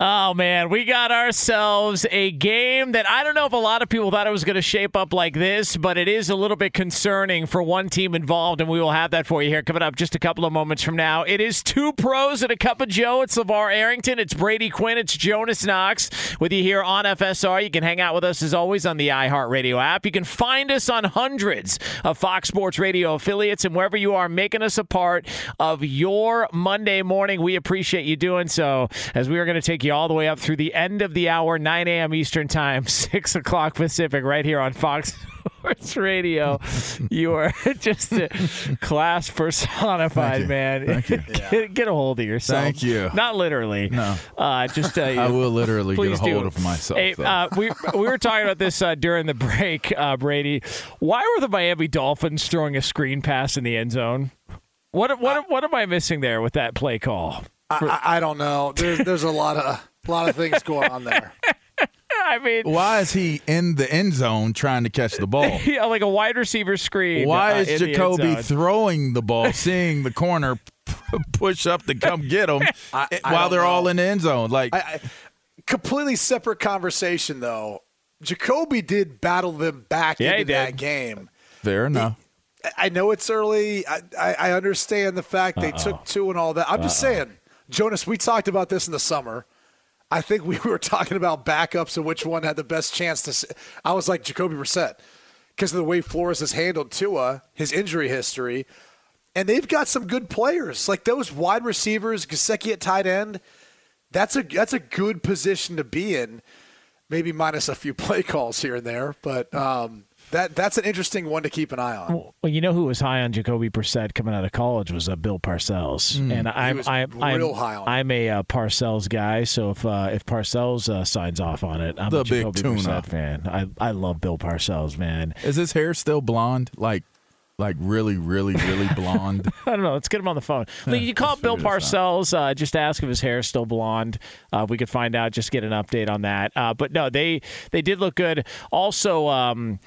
Oh man, we got ourselves a game that I don't know if a lot of people thought it was going to shape up like this, but it is a little bit concerning for one team involved, and we will have that for you here coming up just a couple of moments from now. It is two pros and a cup of Joe. It's LeVar Arrington, it's Brady Quinn, it's Jonas Knox with you here on FSR. You can hang out with us as always on the iHeartRadio app. You can find us on hundreds of Fox Sports Radio affiliates, and wherever you are making us a part of your Monday morning, we appreciate you doing so as we are going to take you all the way up through the end of the hour, 9 a.m. Eastern Time, 6 o'clock Pacific, right here on Fox Sports Radio. You are just a class personified, man. Get, get, a hold of yourself. Thank you. Not literally. No. Uh, just uh, I will literally get a hold do. of myself. Hey, uh, we we were talking about this uh, during the break, uh, Brady. Why were the Miami Dolphins throwing a screen pass in the end zone? What what what am I missing there with that play call? I, I, don't know. There's there's a lot of a lot of things going on there. I mean, why is he in the end zone trying to catch the ball? Yeah, like a wide receiver screen. Why uh, is Jacoby throwing the ball, seeing the corner push up to come get him I, while they're know. all in the end zone? Like, completely separate conversation though. Jacoby did battle them back yeah, into that game. Fair enough. I know it's early. I, I, I understand the fact they Uh-oh. took two and all that. I'm just Uh-oh. saying, Jonas, we talked about this in the summer. I think we were talking about backups and which one had the best chance to. I was like Jacoby Brissett because of the way Flores has handled Tua, his injury history, and they've got some good players like those wide receivers, Gesicki at tight end. That's a that's a good position to be in. Maybe minus a few play calls here and there, but um, that that's an interesting one to keep an eye on. Well, you know who was high on Jacoby Brissett coming out of college was uh, Bill Parcells, Mm. and I'm was I'm I'm, real high on I'm a uh, Parcells guy. So if uh, if Parcells uh, signs off on it, I'm The a big Jacoby tuna. Brissett fan. I I love Bill Parcells, man. is his hair still blonde? Like, like really, really, really blonde? I don't know. Let's get him on the phone. Lee, you call Bill figure Parcells. Uh, just ask if his hair is still blonde. Uh, we could find out. Just get an update on that. Uh, but no, they they did look good. Also. Um,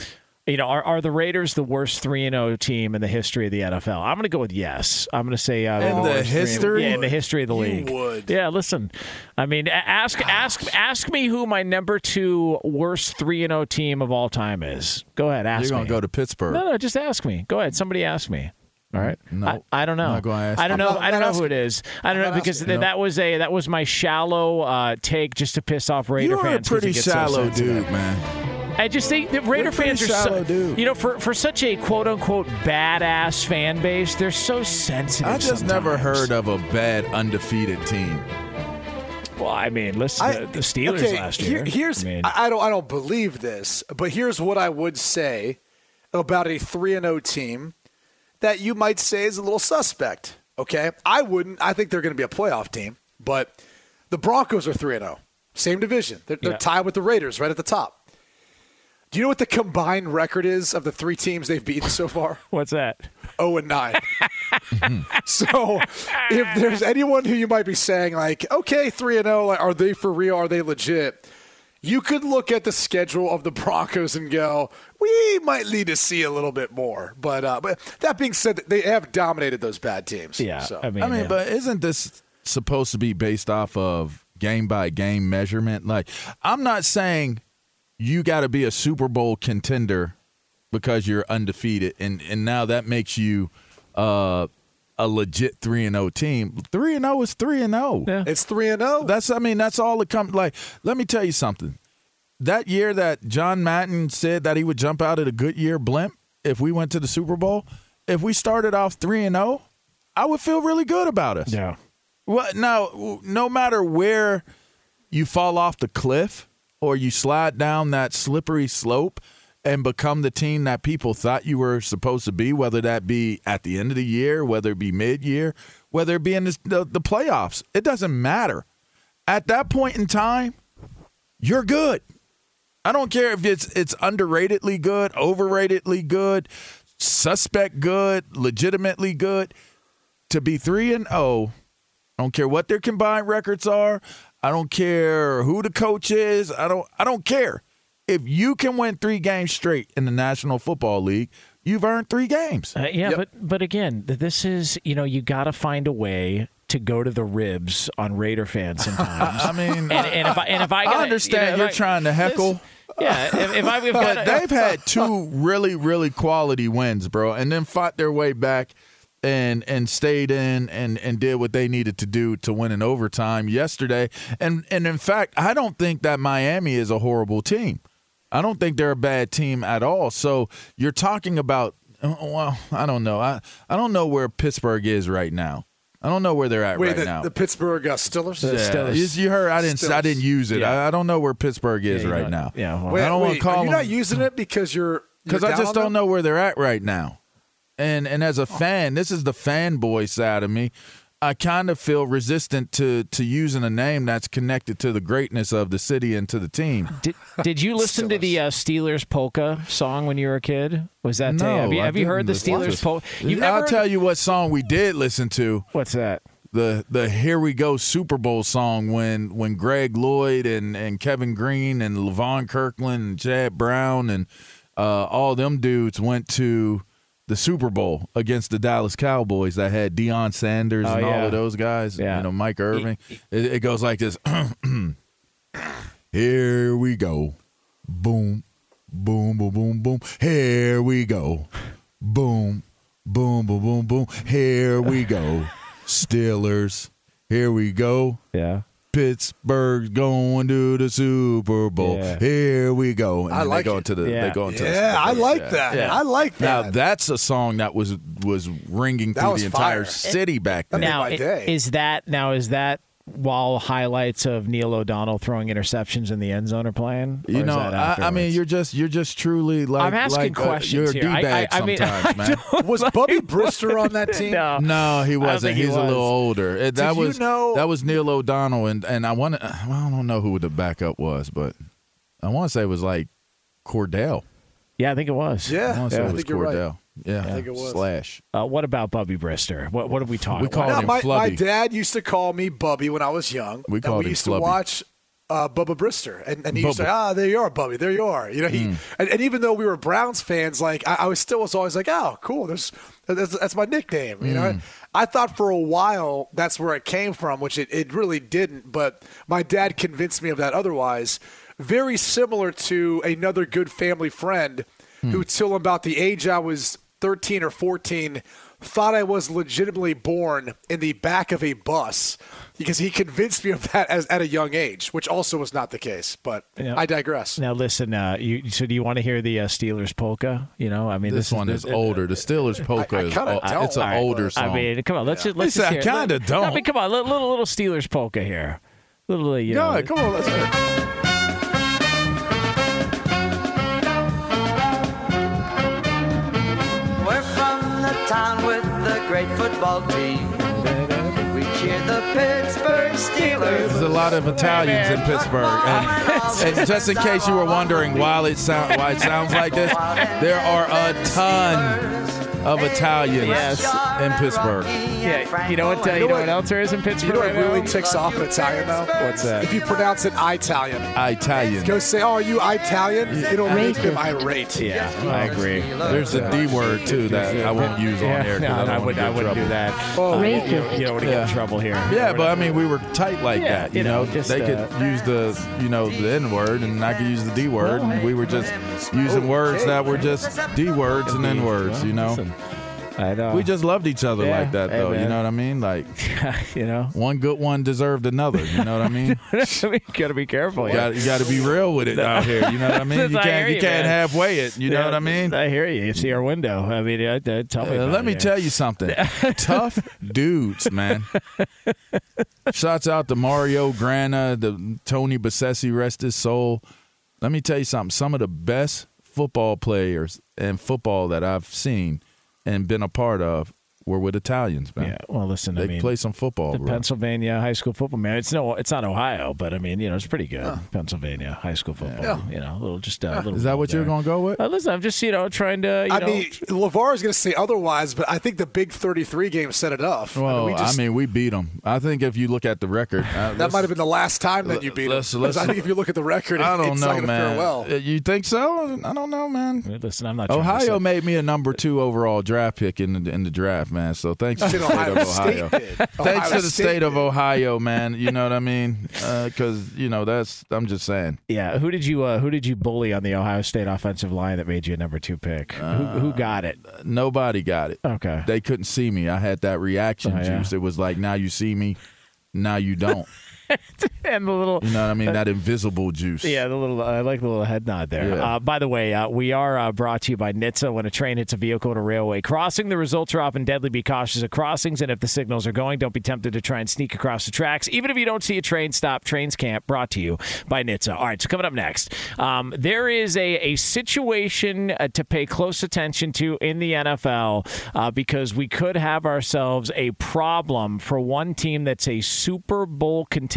You know, are, are the Raiders the worst three and zero team in the history of the NFL? I'm going to go with yes. I'm going to say uh, In the worst three- history? yeah, in the history of the You league. would. Yeah, listen. I mean, a- ask ask ask me who my number two worst three and zero team of all time is. Go ahead, ask You're gonna me. go to Pittsburgh. No, no, just ask me. Go ahead. Somebody ask me. All right. No, I, I don't know. not gonna ask I don't know. I'm not- I don't know not who it is. I don't I'm know because asking. th- that was a that was my shallow uh, take just to piss off Raider fans. You're a fans. 'cause it pretty gets so shallow dude, man. I just think that Raider You're a pretty fans are so, dude. you know, for for such a quote unquote badass fan base, they're so sensitive. I just never heard of a bad undefeated team. Well, I mean, listen, I- the, Steelers okay, last here- year. here's I mean, I, don't I don't believe this, but here's what I would say about a three and zero team that you might say is a little suspect. Okay, I wouldn't. I think they're going to be a playoff team, but the Broncos are three and zero, same division. They're, they're tied with the Raiders right at the top. Do you know what the combined record is of the three teams they've beaten so far? what's that? 0 and 9. so if there's anyone who you might be saying like, okay, 3 and 0, are they for real? Are they legit? You could look at the schedule of the Broncos and go, we might need to see a little bit more. But uh, but that being said, they have dominated those bad teams. Yeah, So. I mean, I mean, yeah. but isn't this supposed to be based off of game by game measurement? Like, I'm not saying you got to be a Super Bowl contender because you're undefeated, and and now that makes you uh, a legit three and zero team. Three and zero is three and zero. Yeah. it's 3 and oh. 0. That's I mean that's all it comes like. Let me tell you something. That year that John Madden said that he would jump out at a Goodyear blimp if we went to the Super Bowl, if we started off three and zero, I would feel really good about us. yeah. Well, now, no matter where you fall off the cliff or you slide down that slippery slope and become the team that people thought you were supposed to be, whether that be at the end of the year, whether it be mid year, whether it be in the, the, the playoffs, it doesn't matter. At that point in time, you're good. I don't care if it's it's underratedly good, overratedly good, suspect good, legitimately good. To be three and zero, I don't care what their combined records are. I don't care who the coach is. I don't. I don't care. If you can win three games straight in the National Football League, you've earned three games. Uh, yeah, Yep. but but again, this is you know you got to find a way to go to the ribs on Raider fans sometimes. I mean, and, and if I and if I, I gotta, understand you know, you're I- trying to heckle. this- yeah, if, if I've got but they've had two really, really quality wins, bro, and then fought their way back and and stayed in and and did what they needed to do to win in overtime yesterday. And and in fact, I don't think that Miami is a horrible team. I don't think they're a bad team at all. So you're talking about well, I don't know. I I don't know where Pittsburgh is right now. I don't know where they're at Wait, right the, now. the Pittsburgh uh, Steelers? The yeah, Steelers. you- you heard I didn't I didn't use it. Yeah. I, I don't know where Pittsburgh is Yeah, right don't- now. yeah, well- Wait, I don't want wait, to call are you them not using it because you're because I just don't on know where they're at right now. And and as a fan, this is the fanboy side of me. I kind of feel resistant to to using a name that's connected to the greatness of the city and to the team. Did, did you listen to the uh, Steelers polka song when you were a kid? Was that no, have you, have you heard the Steelers polka? You've I'll tell you what song we did listen to. what's that? The the Here We Go Super Bowl song when when Greg Lloyd and, and Kevin Greene and Levon Kirkland and Chad Brown and uh, all them dudes went to the Super Bowl against the Dallas Cowboys that had Deion Sanders Oh, and all of those guys. Yeah. You know, Mike Irvin. It, it goes like this. Here we go. Boom. Boom, boom, boom, boom. Here we go. Boom. Boom, boom, boom, boom. Here we go. Steelers. Here we go. Yeah. Pittsburgh's going to the Super Bowl. Yeah. Here we go. And I like they go it. into the Yeah. they go into the Yeah, I like Yeah. that. Yeah. I like that. Now that's a song that was was ringing That through was the entire fire. city back then. now my i- day. is that now is that while highlights of Neil O'Donnell throwing interceptions in the end zone are playing? You know, I, I mean, you're just you're just truly like I'm asking like, uh, questions you're a here. I- d-bag I- I mean, sometimes, man. Was Bubby Brister on that team? no. No, he wasn't. think he He's a little older. It- that Did you was know- that was Neil O'Donnell, and and I want to. Well, I don't know who the backup was, but I want to say it was like Kordell. Yeah, I think it was. I Yeah, want to say I it was think you're right. Kordell. Yeah, I think it was. slash. Uh, what about Bubby Brister? What what have we talked? We call about? Now, him my, my dad used to call me Bubby when I was young. We and called we him used Flubby. to watch uh, Bubby Brister, and, and he used to say, "Ah, there you are, Bubby. There you are." You know, he and, and even though we were Browns fans, like I, I was still was always like, "Oh, cool. There's that's, that's my nickname." You know, I thought for a while that's where it came from, which it, it really didn't. But my dad convinced me of that otherwise. Very similar to another good family friend who, till about the age I was 13 or 14, thought I was legitimately born in the back of a bus because he convinced me of that as, at a young age, which also was not the case. But Yeah. I digress. Now listen, uh, you, so do you want to hear the uh, Steelers polka? You know, I mean, This, one is older. The Steelers polka I is kinda o- don't, it's an but- older song. I mean, come on, let's just let's Listen, just I hear it. kinda don't. I mean, come on, little little, little Steelers polka here. Little, uh, you know, God, come on, let's football team. We cheer the Pittsburgh Steelers. There's a lot of Italians in Pittsburgh, and, and just in case you were wondering why it sound why it sounds like this, there are a ton of Italians Yes. in Pittsburgh. Yeah, you know what? Uh, you know what else there is in You Pittsburgh know what right really now? ticks off an Italian though? What's that? If you pronounce it Italian, Italian. go say, "Oh, are you Italian?" It'll make them irate. Yeah, I agree. There's a D word too that I won't use on Yeah, there. 'cause no, I, don't I would, get I in wouldn't trouble. do that. Oh, Uh, you, Racist. you, you don't want to get in trouble here. Yeah, but I mean, we were tight like Yeah, that. you You know, know, just, they could uh, use the, you know, the N word, and I could use the D word, and we were just using words that were just D words and N words. You know, Listen, I know. we just loved each other Yeah, like that, hey, though. you man. know what I mean? Like you know, one good one deserved another. You know what I mean? I mean, you got to be careful. You got, you got to be real with it out here. You know what I mean? You I hear can't you you, can't halfway it. You know what I mean? I hear you. You see our window. I mean, uh, uh, tell me. Uh, about let me it. tell you something. Tough dudes, man. Shouts out to Mario Grana, the Tony Bassessi, rest his soul. Let me tell you something. Some of the best football players and football that I've seen and been a part of were with Italians, man. Yeah. Well, listen. They I mean, play some football, the bro. Pennsylvania high school football man. It's no, it's not Ohio, but I mean, you know, it's pretty good. Pennsylvania high school football. You know, a little just uh, a little. Is that what you're going to go with? Uh, listen, I'm just you know trying to. You I know, mean, Lavar is going to say otherwise, but I think the Big 33 game said enough. Well, we just- I mean, we beat them. I think if you look at the record, uh, that might have been the last time that you beat let's- him. let's- I think if you look at the record, I don't it's know, not going to man. well. Uh, You think so? I don't know, man. listen, I'm not. Ohio made me a number two overall draft pick in the in the draft, man. So thanks to the Shit, state Ohio of State Ohio. Thanks to the State state of. Ohio, man. You know what I mean? Because you know that's. I'm just saying. Yeah, who did you uh, who did you bully on the Ohio State offensive line that made you a number two pick? who, who got it? Nobody got it. Okay. They couldn't see me. I had that reaction Oh, yeah. juice. It was like now you see me, now you don't. and the little You know what I mean? That invisible juice. Yeah, the little I like the little head nod there. Yeah. Uh, by the way, uh, we are uh, brought to you by NHTSA. When a train hits a vehicle at a railway crossing, the results are often deadly. Be cautious at crossings, and if the signals are going, don't be tempted to try and sneak across the tracks. Even if you don't see a train stop, Trains Camp brought to you by NHTSA. All right, so coming up next, um, there is a, a situation uh, to pay close attention to in the NFL uh, because we could have ourselves a problem for one team that's a Super Bowl contender.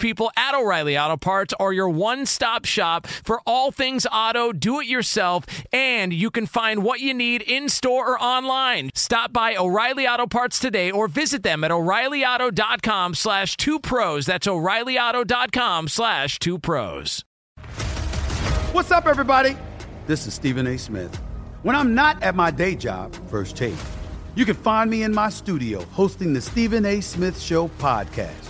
people at O'Reilly Auto Parts are your one stop shop for all things auto, do it yourself, and you can find what you need in store or online. Stop by O'Reilly Auto Parts today or visit them at o'ReillyAuto.com slash two pros. That's o'ReillyAuto.com slash two pros. What's up, everybody? This is Stephen A. Smith. When I'm not at my day job, First Take, you can find me in my studio hosting the Stephen A. Smith Show podcast.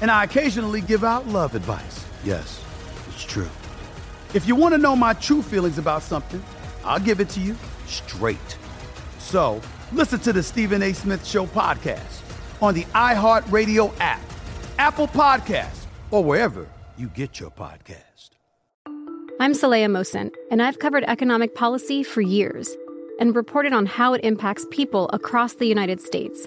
And I occasionally give out love advice. Yes, it's true. If you want to know my true feelings about something, I'll give it to you straight. So listen to the Stephen A. Smith Show podcast on the iHeartRadio app, Apple Podcasts, or wherever you get your podcast. I'm Saleha Mohsin, and I've covered economic policy for years and reported on how it impacts people across the United States.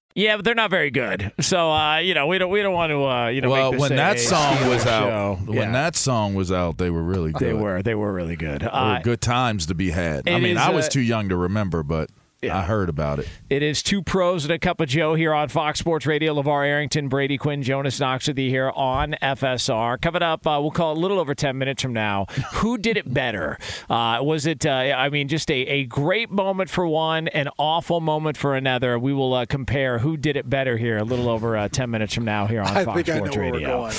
Yeah, but they're not very good. So uh, you know, we don't we don't want to uh, you know. well, make this when that song Steelers was out, show. when Yeah. that song was out, they were really good. They were they were really good. They were Uh, good times to be had. I mean, is, I was uh, too young to remember, but I heard about it. It is two pros and a cup of Joe here on Fox Sports Radio. LeVar Arrington, Brady Quinn, Jonas Knox with you here on FSR. Coming up, uh, we'll call it a little over 10 minutes from now. Who did it better? Uh, was it, uh, I mean, just a, a great moment for one, an awful moment for another? We will uh, compare who did it better here a little over uh, 10 minutes from now here on I Fox think I know Sports where we're Radio.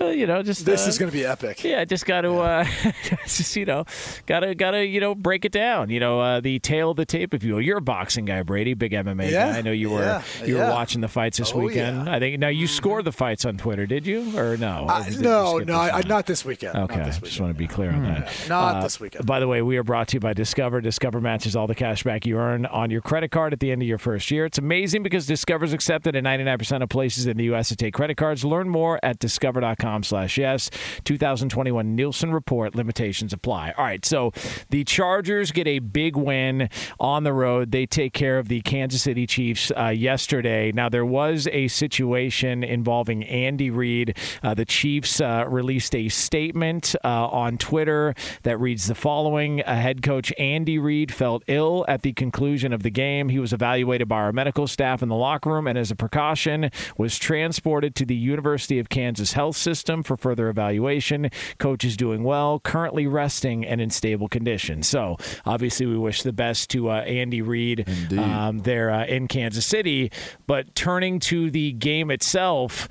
Uh, you know, just This uh, is going to be epic. yeah, just got to, uh, just you know, got to, got to, you know, break it down. You know, uh, the tail of the tape, if you will. You're a boxing guy, Brady, big MMA Yeah, guy. I know you were, yeah, you were watching the fights this Oh, weekend. yeah. I think now you scored the fights on Twitter, did you, or no? Or no, no, I, not this weekend. Okay, Not this just want to be clear on that. Not Uh, this weekend. By the way, we are brought to you by Discover. Discover matches all the cash back you earn on your credit card at the end of your first year. It's amazing because Discover's accepted in 99% of places in the U.S. to take credit cards. Learn more at discover.com slash yes. 2021 Nielsen Report. Limitations apply. All right, so the Chargers get a big win on the road. They take care of the Kansas City Chiefs uh, yesterday. Now, there was a situation involving Andy Reid. Uh, the Chiefs uh, released a statement uh, on Twitter that reads the following uh, Head coach Andy Reid felt ill at the conclusion of the game. He was evaluated by our medical staff in the locker room and, as a precaution, was transported to the University of Kansas Health System. System for further evaluation. Coach is doing well, currently resting and in stable condition. So obviously, we wish the best to uh, Andy Reid um, there uh, in Kansas City. But turning to the game itself,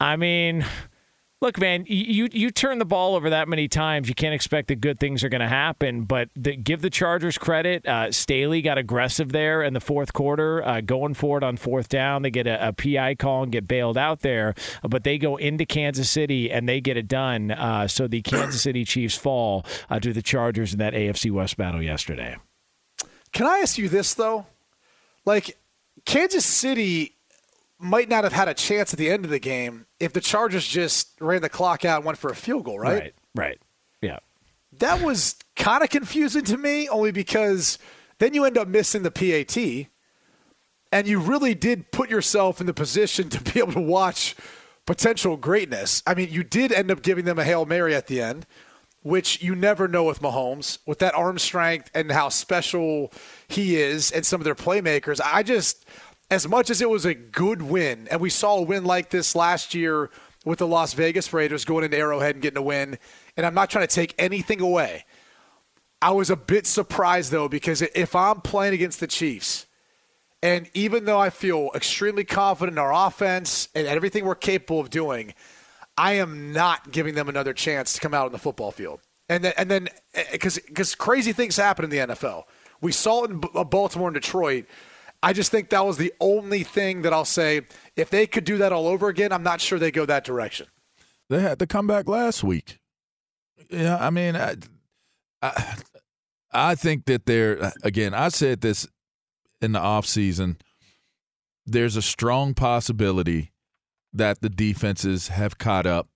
I mean. Look, man, you you turn the ball over that many times, you can't expect that good things are going to happen. But the, give the Chargers credit. Uh, Staley got aggressive there in the fourth quarter, uh, going for it on fourth down. They get a, a, PI call and get bailed out there, but they go into Kansas City and they get it done. Uh, so the Kansas City Chiefs fall uh, to the Chargers in that AFC West battle yesterday. Can I ask you this though? Like Kansas City might not have had a chance at the end of the game if the Chargers just ran the clock out and went for a field goal, right? Right. Right. Yeah. That was kind of confusing to me, only because then you end up missing the PAT, and you really did put yourself in the position to be able to watch potential greatness. I mean, you did end up giving them a Hail Mary at the end, which you never know with Mahomes, with that arm strength and how special he is and some of their playmakers. I just as much as it was a good win, and we saw a win like this last year with the Las Vegas Raiders going into Arrowhead and getting a win, and I'm not trying to take anything away. I was a bit surprised though because if I'm playing against the Chiefs, and even though I feel extremely confident in our offense and everything we're capable of doing, I am not giving them another chance to come out on the football field. And then, and then, eh, eh, because because crazy things happen in the NFL. We saw it in uh, Baltimore and Detroit I just think that was the only thing that I'll say. If they could do that all over again, I'm not sure they go that direction. They had to come back last week. Yeah, I mean, I, I, I think that they're again. I said this in the off season. There's a strong possibility that the defenses have caught up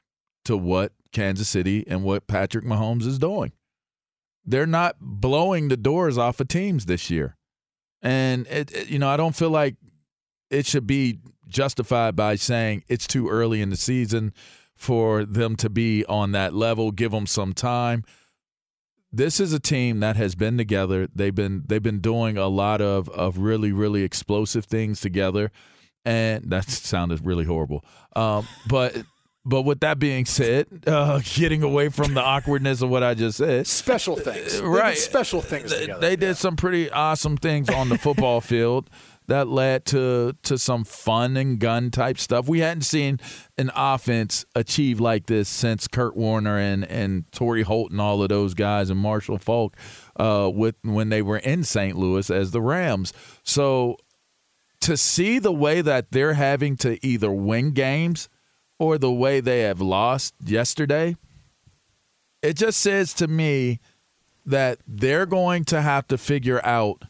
to what Kansas City and what Patrick Mahomes is doing. They're not blowing the doors off of teams this year. And it, it, you know, I don't feel like it should be justified by saying it's too early in the season for them to be on that level. Give them some time. This is a team that has been together. They've been they've been doing a lot of of really really explosive things together, and that sounded really horrible. Um, but but with that being said, uh, getting away from the awkwardness of what I just said, special things, uh, right? special things. Together. They did some pretty awesome things on the football field that led to to some fun and gun type stuff. We hadn't seen an offense achieve like this since Kurt Warner and and Torry Holt and all of those guys and Marshall Faulk uh, with when they were in St. Louis as the Rams. So to see the way that they're having to either win games or the way they have lost yesterday, it just says to me that they're going to have to figure out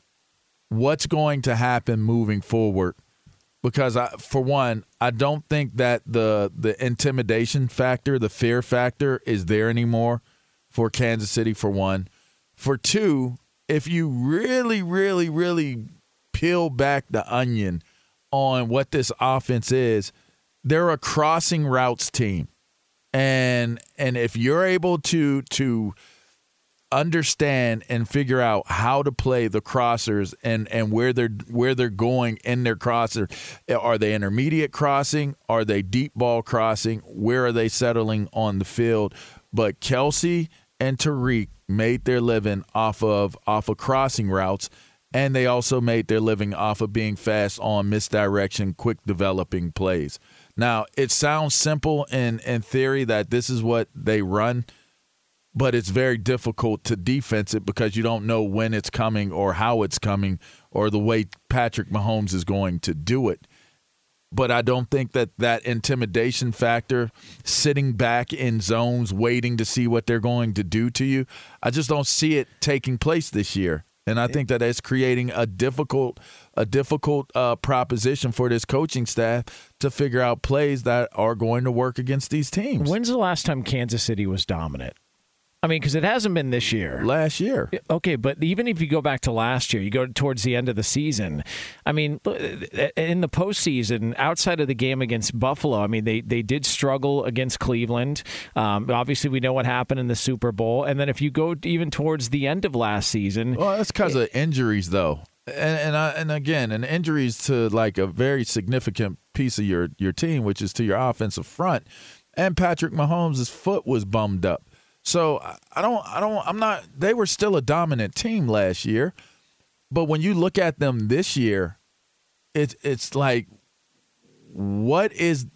what's going to happen moving forward because I, for one, I don't think that the the intimidation factor, the fear factor is there anymore for Kansas City for one. For two, if you really really really peel back the onion on what this offense is, they're a crossing routes team. And and if you're able to to understand and figure out how to play the crossers and and where they're where they're going in their crosser are they intermediate crossing? Are they deep ball crossing? Where are they settling on the field? But Kelce and Tyreek made their living off of off of crossing routes and they also made their living off of being fast on misdirection quick developing plays now, it sounds simple in, in theory that this is what they run, but it's very difficult to defense it because you don't know when it's coming or how it's coming or the way Patrick Mahomes is going to do it. But I don't think that that intimidation factor, sitting back in zones, waiting to see what they're going to do to you, I just don't see it taking place this year. And I think that it's creating a difficult a difficult uh, proposition for this coaching staff to figure out plays that are going to work against these teams. When's the last time Kansas City was dominant? I mean, because it hasn't been this year. Last year. Okay, but even if you go back to last year, you go towards the end of the season. I mean, in the postseason, outside of the game against Buffalo, I mean, they, they did struggle against Cleveland. Um, obviously, we know what happened in the Super Bowl. And then if you go even towards the end of last season. Well, that's because of injuries, though. And and, I, and again, and injuries to like a very significant piece of your, your team, which is to your offensive front and Patrick Mahomes' foot was bummed up. So I- I don't, I don't, I'm not. They were still a dominant team last year, but when you look at them this year, it's it's like, what is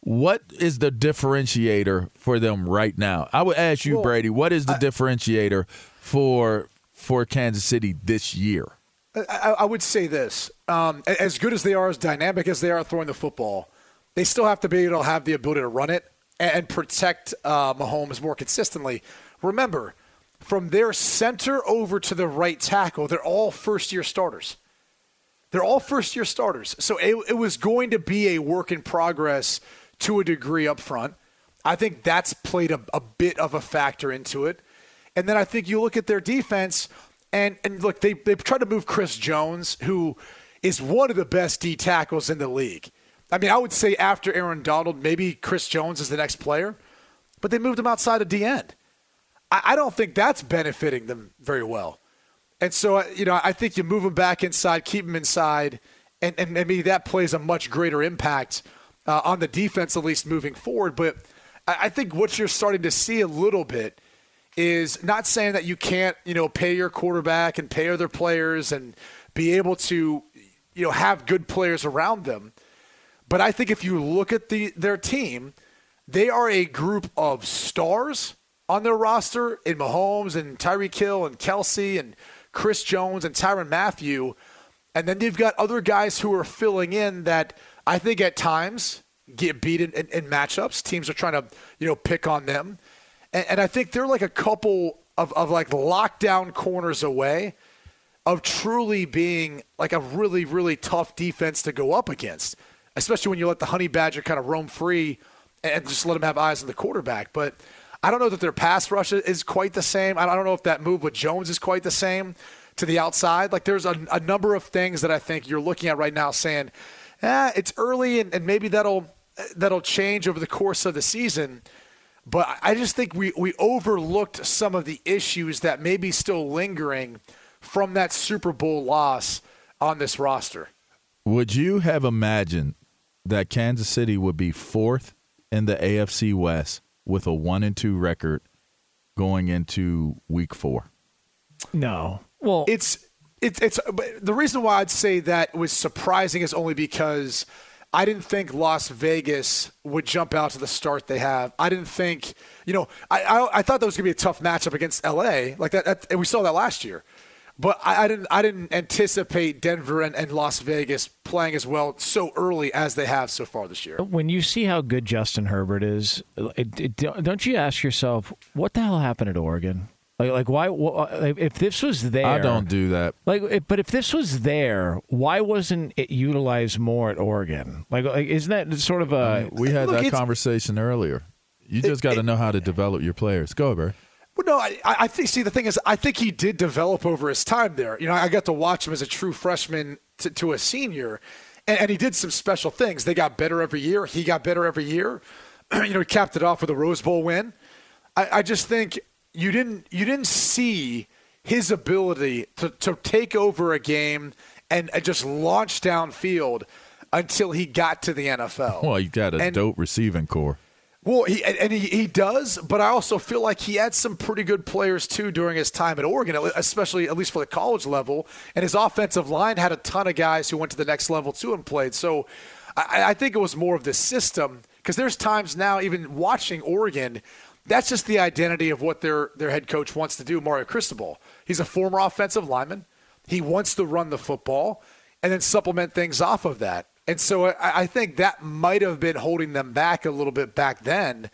what is the differentiator for them right now? I would ask you, Well, Brady, what is the differentiator for for Kansas City this year? I, I would say this: um, as good as they are, as dynamic as they are throwing the football, they still have to be able to have the ability to run it and, protect uh, Mahomes more consistently. Remember, from their center over to the right tackle, they're all first-year starters. They're all first-year starters, so it, it was going to be a work in progress to a degree up front. I think that's played a, a bit of a factor into it. And then I think you look at their defense, and, and look, they, they've tried to move Chris Jones, who is one of the best D tackles in the league. I mean, I would say after Aaron Donald, maybe Chris Jones is the next player, but they moved him outside of D end. I, I don't think that's benefiting them very well. And so, uh, you know, I think you move him back inside, keep him inside, and, and maybe that plays a much greater impact uh, on the defense, at least moving forward. But I, I think what you're starting to see a little bit is not saying that you can't, you know, pay your quarterback and pay other players and be able to, you know, have good players around them. But I think if you look at the their team, they are a group of stars on their roster in Mahomes and Tyreek Hill and Kelce and Chris Jones and Tyrann Mathieu. And then you've got other guys who are filling in that I think at times get beat in, in, in matchups. Teams are trying to, you know, pick on them. And, and I think they're like a couple of, of like lockdown corners away of truly being like a really, really tough defense to go up against, especially when you let the Honey Badger kind of roam free and just let them have eyes on the quarterback. But I don't know that their pass rush is quite the same. I don't know if that move with Jones is quite the same to the outside. Like there's a, a number of things that I think you're looking at right now saying, eh, it's early and, and maybe that'll that'll change over the course of the season. But I just think we, we overlooked some of the issues that may be still lingering from that Super Bowl loss on this roster. Would you have imagined that Kansas City would be fourth in the AFC West with a one and two record going into Week Four? No. Well, it's it's it's but the reason why I'd say that was surprising is only because I didn't think Las Vegas would jump out to the start they have. I didn't think, you know, I I, I thought that was going to be a tough matchup against LA, like that, that and we saw that last year. But I, I didn't I didn't anticipate Denver and, and Las Vegas playing as well so early as they have so far this year. When you see how good Justin Herbert is, it, it, don't you ask yourself, what the hell happened at Oregon? Like, like why? wh- If this was there, I don't do that. Like, if- but if this was there, why wasn't it utilized more at Oregon? Like, like isn't that sort of a? We had Look, that conversation earlier. You just got to know how to develop your players. Go, Barry. Well, no, I, I think. See, the thing is, I think he did develop over his time there. You know, I got to watch him as a true freshman to, to a senior, and, and he did some special things. They got better every year. He got better every year. you know, he capped it off with a Rose Bowl win. I, I just think you didn't you didn't see his ability to, to take over a game and, and just launch downfield until he got to the NFL. Well, you got a And- dope receiving core. Well, he and he, he does, but I also feel like he had some pretty good players too during his time at Oregon, especially at least for the college level. And his offensive line had a ton of guys who went to the next level too and played. So I, I think it was more of the system because there's times now, even watching Oregon, that's just the identity of what their their head coach wants to do. Mario Cristobal, he's a former offensive lineman. He wants to run the football and then supplement things off of that. And so I, I think that might have been holding them back a little bit back then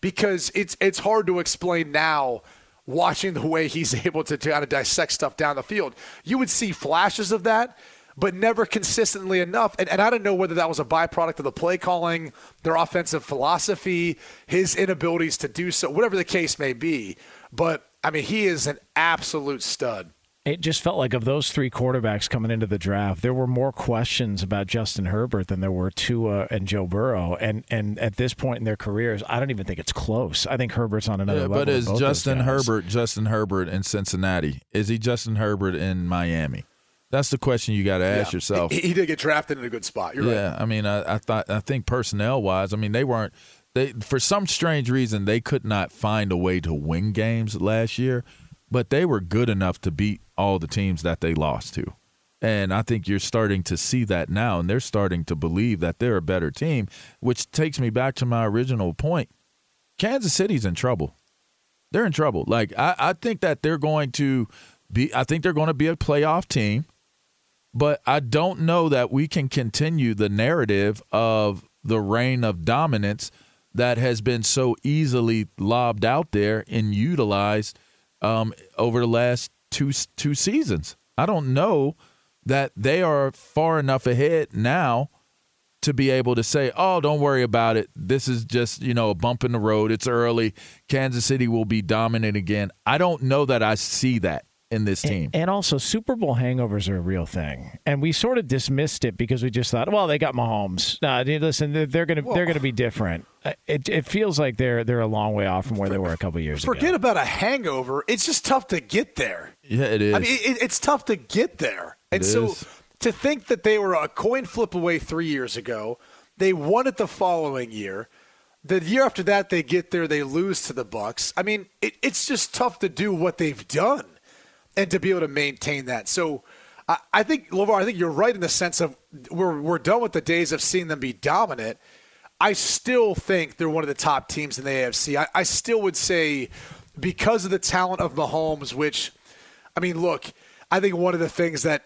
because it's it's hard to explain now watching the way he's able to kind of dissect stuff down the field. You would see flashes of that, but never consistently enough. And, and I don't know whether that was a byproduct of the play calling, their offensive philosophy, his inabilities to do so, whatever the case may be. But I mean, he is an absolute stud. It just felt like of those three quarterbacks coming into the draft, there were more questions about Justin Herbert than there were Tua and Joe Burrow. And and at this point in their careers, I don't even think it's close. I think Herbert's on another Yeah, level. but is both Justin guys. Herbert Justin Herbert in Cincinnati? Is he Justin Herbert in Miami? That's the question you got to ask Yeah. yourself. He, he did get drafted in a good spot. You're yeah, right. I mean, I, I thought I think personnel wise, I mean, they weren't They for some strange reason they could not find a way to win games last year, but they were good enough to beat all the teams that they lost to. And I think you're starting to see that now, and they're starting to believe that they're a better team, which takes me back to my original point. Kansas City's in trouble. They're in trouble. Like I, I think that they're going to be I think they're going to be a playoff team, but I don't know that we can continue the narrative of the reign of dominance that has been so easily lobbed out there and utilized um, over the last two two seasons. I don't know that they are far enough ahead now to be able to say, "Oh, don't worry about it. This is just you know a bump in the road. It's early. Kansas City will be dominant again." I don't know that I see that in this team. And, and also, Super Bowl hangovers are a real thing, and we sort of dismissed it because we just thought, well, they got Mahomes. Nah, dude, listen, they're, they're gonna they're gonna be different. Uh, It, it feels like they're they're a long way off from where they were a couple years ago. Forget about a hangover. It's just tough to get there. Yeah, it is. I mean, it, it's tough to get there. And It so is. to think that they were a coin flip away three years ago, they won it the following year. The year after that, they get there, they lose to the Bucs. I mean, it, it's just tough to do what they've done and to be able to maintain that. So I, I think, LeVar, I think you're right in the sense of we're, we're done with the days of seeing them be dominant. I still think they're one of the top teams in the AFC. I, I still would say because of the talent of Mahomes, which, I mean, look, I think one of the things that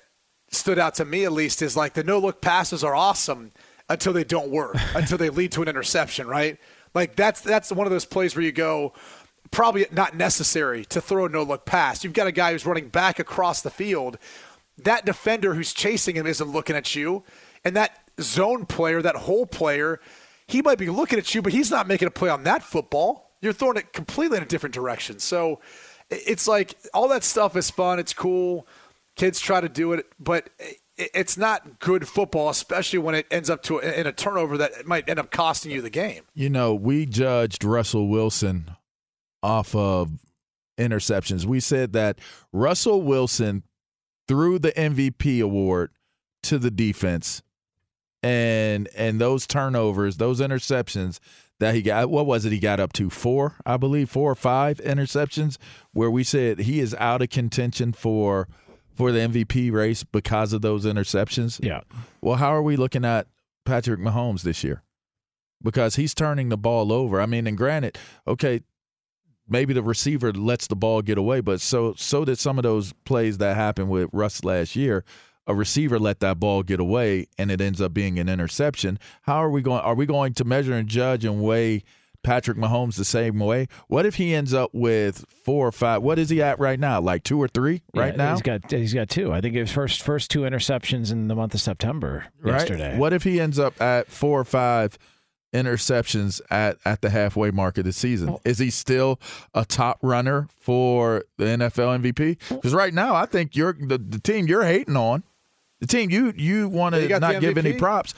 stood out to me at least is like the no look passes are awesome until they don't work, until they lead to an interception, right? Like that's that's one of those plays where you go, probably not necessary to throw a no look pass. You've got a guy who's running back across the field. That defender who's chasing him isn't looking at you. And that zone player, that hole player, he might be looking at you, but he's not making a play on that football. You're throwing it completely in a different direction. So it's like all that stuff is fun. It's cool. Kids try to do it, but it's not good football, especially when it ends up to in a turnover that might end up costing you the game. You know, we judged Russell Wilson off of interceptions. We said that Russell Wilson threw the MVP award to the defense and and those turnovers, those interceptions that he got what was it he got up to 4, I believe, 4 or 5 interceptions where we said he is out of contention for for the MVP race because of those interceptions. Yeah. Well, how are we looking at Patrick Mahomes this year? Because he's turning the ball over. I mean, and granted, okay, maybe the receiver lets the ball get away, but so so did some of those plays that happened with Russ last year. A receiver let that ball get away and it ends up being an interception. How are we going are we going to measure and judge and weigh Patrick Mahomes the same way? What if he ends up with four or five? What is he at right now? Like two or three right Yeah, now? He's got he's got two. I think his first first two interceptions in the month of September right? yesterday. What if he ends up at four or five interceptions at, at the halfway mark of the season? Is he still a top runner for the NFL MVP? Because right now, I think you're the, the team you're hating on, the team you you want to not give any props.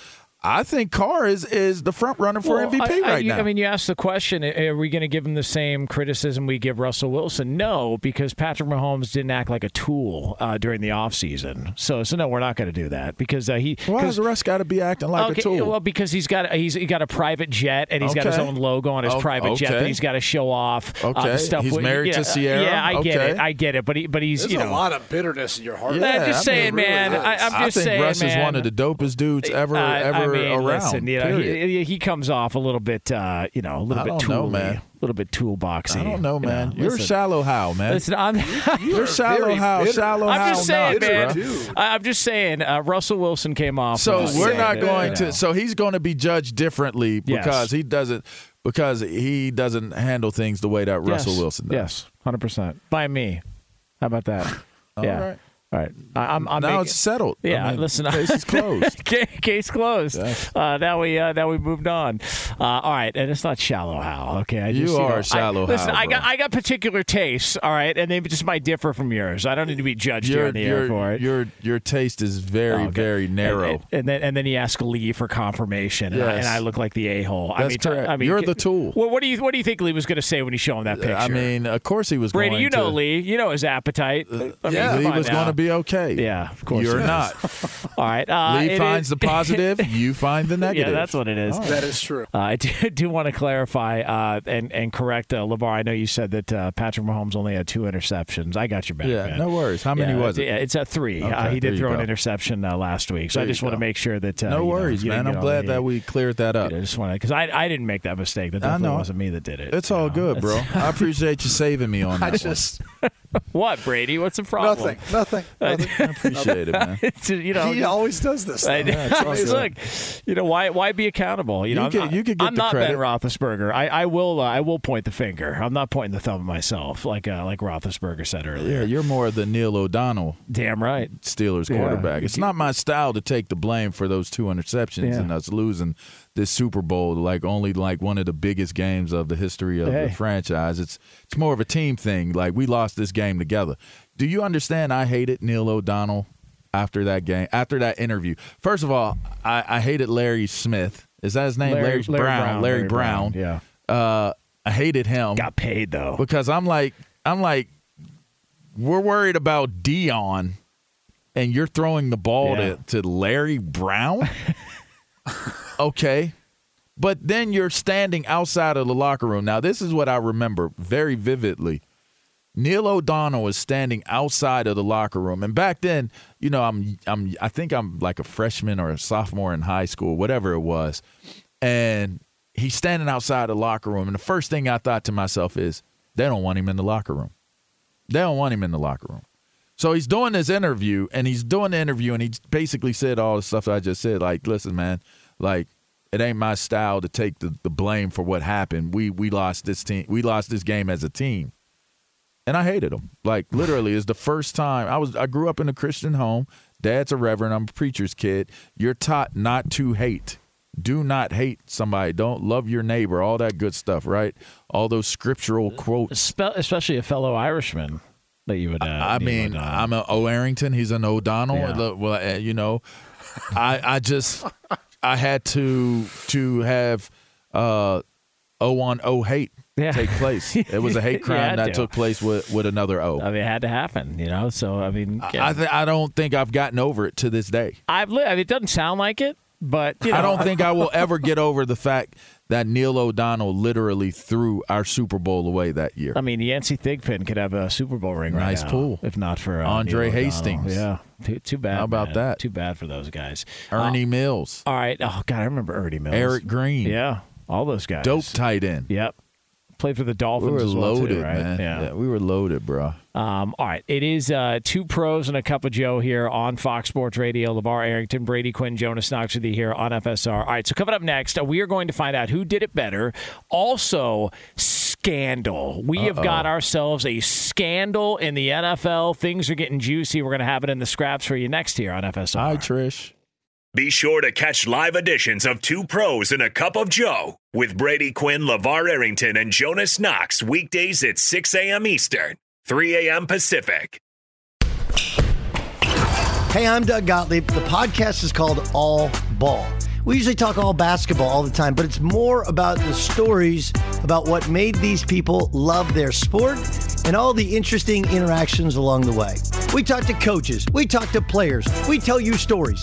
I think Carr is is the front runner for Well, MVP I, I- right you- now. I mean, you asked the question: Are we going to give him the same criticism we give Russell Wilson? No, because Patrick Mahomes didn't act like a tool uh, during the offseason. So, so no, we're not going to do that because uh, he. Why 'cause- does Russ got to be acting like okay, a tool? Well, because he's got he's he got a private jet and he's got his own logo on his Oh, private jet that he's got to show off. uh, the Okay. stuff He's with- married to yeah, Ciara? Yeah, I get it. I get it. But he but he's There's you a lot of bitterness in your heart. Yeah, I'm just I mean, saying, really man. is. I, I'm I think saying, Russ man. is one of the dopest dudes ever I- ever I mean, around. Listen, you know, he, he comes off a little bit, uh, you know, a little I bit don't tooly, man. a little bit toolboxy. I don't know, you man. You're Listen. shallow Hal, man. Listen, I'm, You're shallow Hal, bitter. shallow Hal. I'm just saying, nuts, man. bruh. I- I'm just saying. Uh, Russell Wilson came off. So we're not you going know. to. So he's going to be judged differently Yes. because he doesn't because he doesn't handle things the way that Russell Yes. Wilson does. Yes, hundred percent by me. How about that? All yeah. right. All right. I, I'm, I'm now making- it's settled. I Yeah, mean, listen. case is closed. Case closed. Yes. Uh, now we uh, now we moved on. Uh, all right, and it's not shallow Hal. Okay, I You just, are know, shallow I, Listen, Hal, I got. I got particular tastes. All right, and they just might differ from yours. I don't need to be judged here on the your, air for it. your your taste is very Okay. very narrow. And, and then and then he asked Lee for confirmation, and, I, and I look like the a hole. I mean, correct. I mean, You're the tool. Well, what do you what do you think Lee was going to say when he showed him that picture? I mean, of course he was Brady, you know to, Lee. You know his appetite. I mean, yeah. He was going to be be okay. Yeah, of course. You're it is. not. All right. Uh, Lee finds is- the positive, you find the negative. Yeah, that's what it is. That is true. Uh, I do, do want to clarify uh, and and correct uh, Levar. I know you said that uh, Patrick Mahomes only had two interceptions. I got your back. Yeah, man. no worries. How many Yeah, was it? yeah, It's at three. uh, Okay, he did you throw an interception uh, last week, so There I just want to make sure that uh, no you know, worries, you didn't man. I'm glad that we cleared that up. I just want to because I I didn't make that mistake. That definitely wasn't me that did it. It's all good, bro. I appreciate you saving me on that I just what Brady? What's the problem? nothing, nothing. nothing. I appreciate it, man. You know, he always does this. I, though. It's amazing. look, you know why? Why be accountable? You know, You I'm could- you could get I'm the not Ben credit. Roethlisberger. I, I will. Uh, I will point the finger. I'm not pointing the thumb at myself, like uh, like Roethlisberger said earlier. Yeah, you're more the Neil O'Donnell Damn right. Steelers Yeah. quarterback. It's not my style to take the blame for those two interceptions Yeah. and us losing this Super Bowl, like only like one of the biggest games of the history of Hey. the franchise. It's it's more of a team thing. Like we lost this game together. Do you understand? I hated Neil O'Donnell after that game, after that interview. First of all, I, I hated Larry Smith. Is that his name? Larry- Larry, Larry Brown. Brown, Larry, Larry Brown. Brown, Uh, I hated him Got paid though. because I'm like I'm like we're worried about Dion and you're throwing the ball Yeah. to, to Larry Brown. okay. But then you're standing outside of the locker room. Now, this is what I remember very vividly. Neil O'Donnell was standing outside of the locker room, and back then, you know, I'm, I'm, I think I'm like a freshman or a sophomore in high school, whatever it was, and he's standing outside the locker room, and the first thing I thought to myself is, they don't want him in the locker room. They don't want him in the locker room. So he's doing this interview, and he's doing the interview, and he basically said all the stuff I just said. Like, listen, man, like it ain't my style to take the, the blame for what happened. We we lost this team. We lost this game as a team, and I hated him. Like literally, it's the first time I was. I grew up in a Christian home. Dad's a reverend. I'm a preacher's kid. You're taught not to hate. Do not hate somebody. Don't love your neighbor. All that good stuff, right? All those scriptural quotes. Especially a fellow Irishman that you would. Uh, I mean, O'Donnell. I'm an O. Arrington. He's an O'Donnell. Yeah. Well, uh, you know, I I just I had to to have uh, O on O hate Yeah. take place. It was a hate crime that to. took place with with another O. I mean, it had to happen, you know. So I mean, I th- I don't think I've gotten over it to this day. I've li- I mean, it doesn't sound like it, but you know, I don't think I will ever get over the fact that Neil O'Donnell literally threw our Super Bowl away that year. I mean, Yancey Thigpen could have a Super Bowl ring right Nice now, pull. if not for uh, Andre Hastings. Yeah, too, too bad. How about man. that? Too bad for those guys. Ernie Uh, Mills, all right. Oh God, I remember Ernie Mills. Eric Green, Yeah, all those guys. dope tight end. Yep. Played for the Dolphins. We were as well loaded, too, right? man. Yeah. we were loaded, bro. Um, all right. It is uh, two pros and a cup of Joe here on Fox Sports Radio. LeVar Arrington, Brady Quinn, Jonas Knox with you here on FSR. All right. So coming up next, uh, we are going to find out who did it better. Also, scandal. We have Uh-oh. got ourselves a scandal in the NFL. Things are getting juicy. We're going to have it in the scraps for you next here on FSR. Hi, Trish. Be sure to catch live editions of Two Pros and a Cup of Joe with Brady Quinn, LeVar Arrington, and Jonas Knox weekdays at 6 a.m. Eastern, 3 a.m. Pacific. Hey, I'm Doug Gottlieb. The podcast is called All Ball. We usually talk all basketball all the time, but it's more about the stories about what made these people love their sport and all the interesting interactions along the way. We talk to coaches, we talk to players, we tell you stories.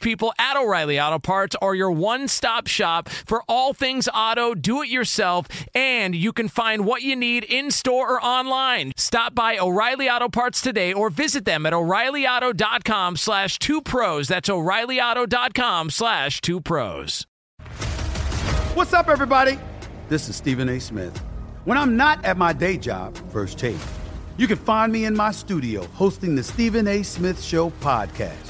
people at O'Reilly Auto Parts are your one stop shop for all things auto, do it yourself, and you can find what you need in store or online. Stop by O'Reilly Auto Parts today or visit them at o'ReillyAuto.com slash two pros. That's o'ReillyAuto.com slash two pros. What's up, everybody? This is Stephen A. Smith. When I'm not at my day job, First Take, you can find me in my studio hosting the Stephen A. Smith Show podcast.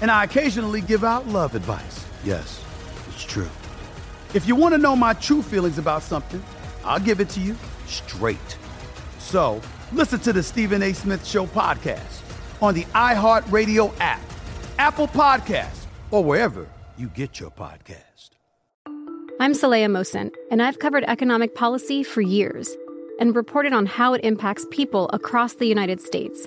And I occasionally give out love advice. Yes, it's true. If you want to know my true feelings about something, I'll give it to you straight. So listen to the Stephen A. Smith Show podcast on the iHeartRadio app, Apple Podcasts, or wherever you get your podcast. I'm Saleha Mohsin, and I've covered economic policy for years and reported on how it impacts people across the United States.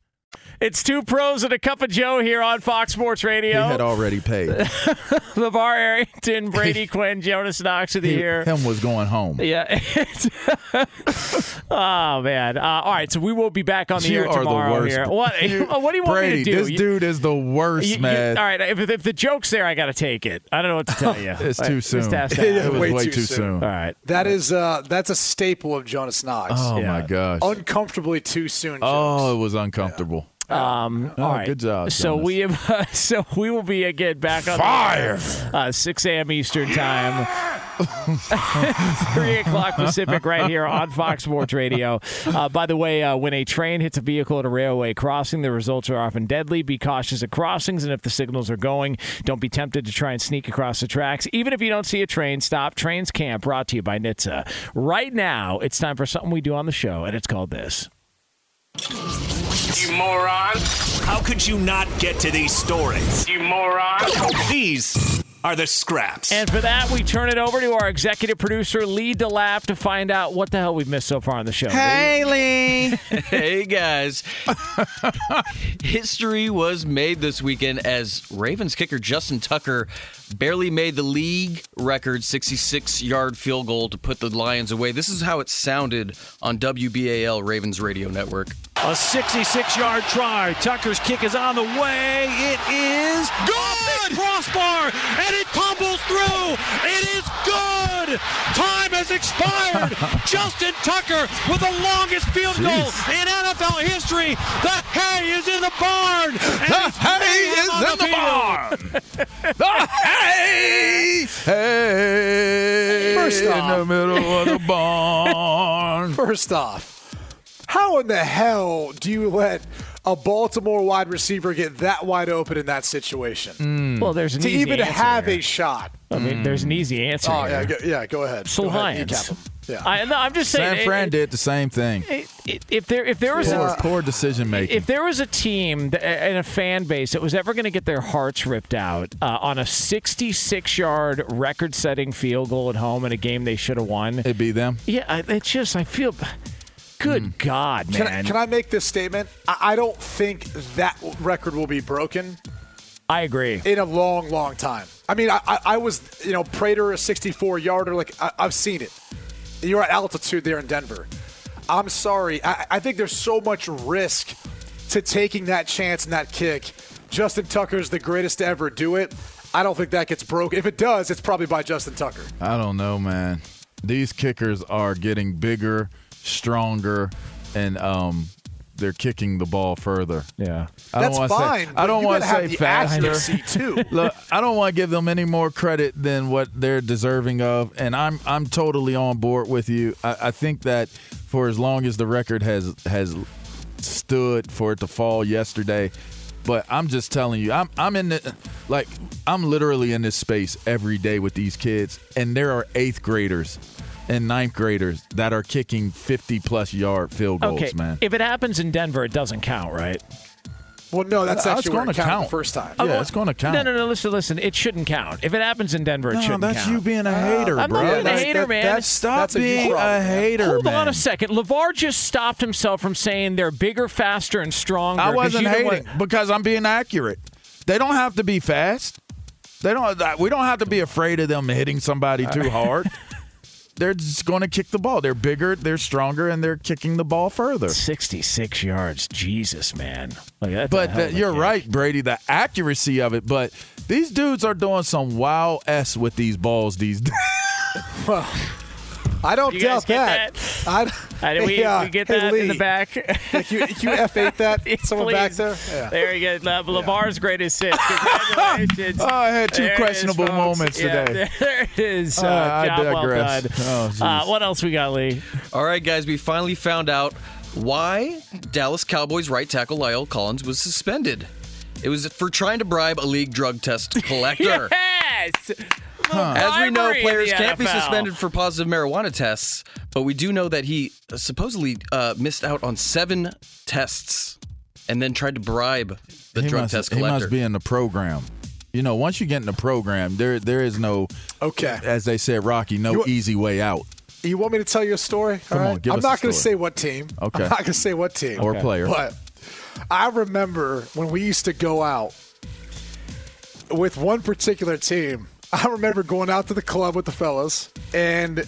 It's two pros and a cup of Joe here on Fox Sports Radio. He had already paid. LeVar Arrington, Brady Quinn, Jonas Knox with you He- here. Him was going home. Yeah. oh man. Uh, all right, so we will be back on the You air are the tomorrow worst. here. What? You- what do you want Brady, me to do? This You- dude is the worst, you- you- man. all right, if, if the joke's there, I got to take it. I don't know what to tell you. It's Like, too just soon. ask It that. was way too soon. All right. That is uh, that's a staple of Jonas Knox. Oh my gosh. Uncomfortably too soon. Oh, it was uncomfortable. Um, Oh, all right. good job, So Jonas. we have, uh, so we will be again back on the Fire! air, uh, 6 a.m. Eastern time, 3 o'clock Pacific, right here on Fox Sports Radio. Uh, by the way, uh, when a train hits a vehicle at a railway crossing, the results are often deadly. Be cautious at crossings, and if the signals are going, don't be tempted to try and sneak across the tracks. Even if you don't see a train, stop. Trains Camp, brought to you by NHTSA. Right now, it's time for something we do on the show, and it's called this. You moron. How could you not get to these stories? You moron. These are the scraps. And for that, we turn it over to our executive producer, Lee DeLapp, to find out what the hell we've missed so far on the show. Hey, Lee. hey, guys. History was made this weekend as Ravens kicker Justin Tucker barely made the league record 66 yard field goal to put the Lions away. This is how it sounded on WBAL Ravens Radio Network. A 66 yard try. Tucker's kick is on the way. It is good! Crossbar! And it tumbles through! It is good! Time has expired! Justin Tucker with the longest field goal in NFL history. The hay is in the barn! And The hay is in the barn! The hay! Hey! First in off- the middle of the barn. First off, how in the hell do you let a Baltimore wide receiver get that wide open in that situation? Hmm. Well, there's an to easy even answer have here. a shot. I mean, there's an hmm. easy answer. Oh yeah, go, yeah. Go ahead. It's the Go ahead, Lions. kneecap 'em. Yeah. I, no, I'm just saying. San Fran it- did the same thing. it- it- if there, if there was Poor, a, poor decision making. If there was a team that, and a fan base that was ever going to get their hearts ripped out uh, on a 66 yard record setting field goal at home in a game they should have won, it'd be them. Yeah, I- it's just, I feel. Good God, man. Can I, can I make this statement? I, I don't think that record will be broken I agree. in a long, long time. I mean, I, I, I was, you know, Prater, a 64 yarder, like, I, I've seen it. You're at altitude there in Denver. I'm sorry. I, I think there's so much risk to taking that chance and that kick. Justin Tucker's the greatest to ever do it. I don't think that gets broke. If it does, it's probably by Justin Tucker. I don't know, man. These kickers are getting bigger, stronger, and um, they're kicking the ball further. Yeah, I That's don't wanna fine, Say, I don't want to say the faster. accuracy, too. Look, I don't want to give them any more credit than what they're deserving of, and I'm I'm totally on board with you. I, I think that for as long as the record has has stood for it to fall yesterday, but I'm just telling you, I'm I'm in the like I'm literally in this space every day with these kids, and there are eighth graders and ninth graders that are kicking 50 plus yard field goals, okay, man. if it happens in Denver, it doesn't count, right? Well, no, that's Uh, actually it's gonna it counted count. the first time. Yeah, it's going to count. No, no, no. Listen, listen. It shouldn't count. If it happens in Denver, it No, shouldn't that's count. you being a hater, I'm bro. not being a hater, that- man. that's- Stop being a hater, Hold man. on a second. Levar just stopped himself from saying they're bigger, faster, and stronger. I wasn't you hating what- because I'm being accurate. They don't have to be fast. They don't. We don't have to be afraid of them hitting somebody too hard. They're just going to kick the ball. They're bigger, they're stronger, and they're kicking the ball further. 66 yards. Jesus, man. Like, But the, you're kick. right, Brady. The accuracy of it. But these dudes are doing some wow s with these balls these days. Well, I don't You doubt get that. I, Uh, did we, yeah, we get hey, that in the back? Like you, you F8 that? Someone back Please. there? Yeah. There you go. Le- LeVar's greatest hit. Congratulations. Oh, I had two There questionable folks. moments Yeah, today. there it is. Uh, Uh, I job well digress. done. Oh, uh, what else we got, Lee? All right, guys, we finally found out why Dallas Cowboys right tackle La'el Collins was suspended. It was for trying to bribe a league drug test collector. Yes. As we know, players can't be suspended for positive marijuana tests, but we do know that he uh, supposedly uh, missed out on seven tests and then tried to bribe the he drug must, test he collector. must be in the program. You know, once you get in the program, there there is no Okay. as they said, Rocky, no You- easy way out. You want me to tell you a story? Come All on, give I'm us not going to say what team. Okay. I'm not going to say what team. Or player. But I remember when we used to go out with one particular team. I remember going out to the club with the fellas, and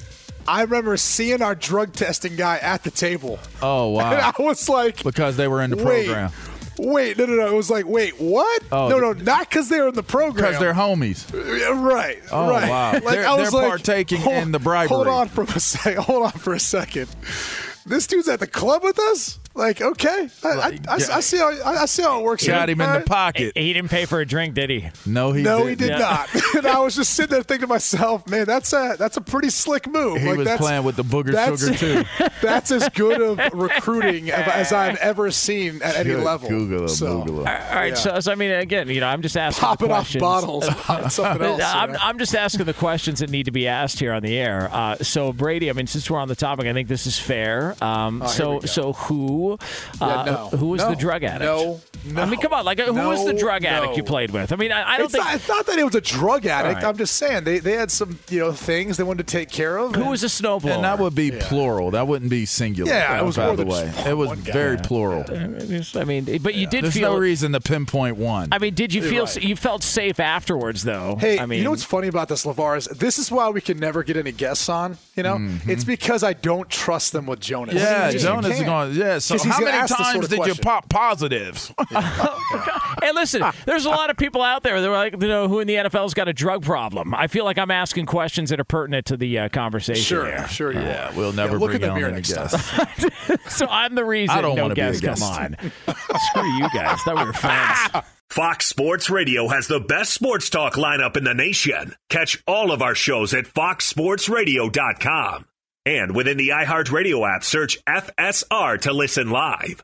I remember seeing our drug testing guy at the table. Oh wow! And I was like, because they were in the program. Wait, no, no, no. It was like, wait, what? Oh, no, no, not because they were in the program. Because they're homies. Right. Oh, right. wow. Like, They're- I was they're like, partaking hold- in the bribery. Hold on for a second. Hold on for a second. This dude's at the club with us. Like, okay, I, I, I, I see how I, I see how it works. Got him in the pocket. He didn't pay for a drink, did he? No, he no, didn't. he did Yeah. not. and I was just sitting there thinking to myself, man, that's a that's a pretty slick move. He like, was that's, playing with the booger sugar too. That's as good of recruiting as as I've ever seen at any Good level. Google him, So, Google him. All right, Yeah. so, so I mean, again, you know, I'm just asking Popping the off questions. bottles something else. I'm. I'm just asking the questions that need to be asked here on the air. Uh, so Brady, I mean, since we're on the topic, I think this is fair. Um, Oh, so so who uh, Yeah, no. who was No. the drug addict? No, no. I mean, come on, like who was the drug addict you played with? I mean, I, I don't it's, think not, it's not that it was a drug addict. right. I'm just saying they, they had some you know things they wanted to take care of. who and- was a snowblower. And that would be plural. That wouldn't be singular. Yeah, it was by more the way. just It was one guy. very plural. I mean, but you did There's feel. no reason to pinpoint one. I mean, did you feel right. you felt safe afterwards though? Hey, I mean, you know what's funny about this, LeVar? Is this is why we can never get any guests on You know, mm-hmm. it's because I don't trust them with Jonas. Yeah, Jonas is going. Yeah. so how many times did you pop positives? Hey, listen, there's a lot of people out there that are like, you know, who in the NFL's got a drug problem. I feel like I'm asking questions that are pertinent to the uh, conversation. Sure, here. sure you Yeah, are. we'll never look bring in the on mirror any next guests. time. so I'm the reason I don't no wanna be a guests guest. come on. Screw you guys. Thought we were friends. Fox Sports Radio has the best sports talk lineup in the nation. Catch all of our shows at foxsportsradio.com. And within the iHeartRadio app, search FSR to listen live.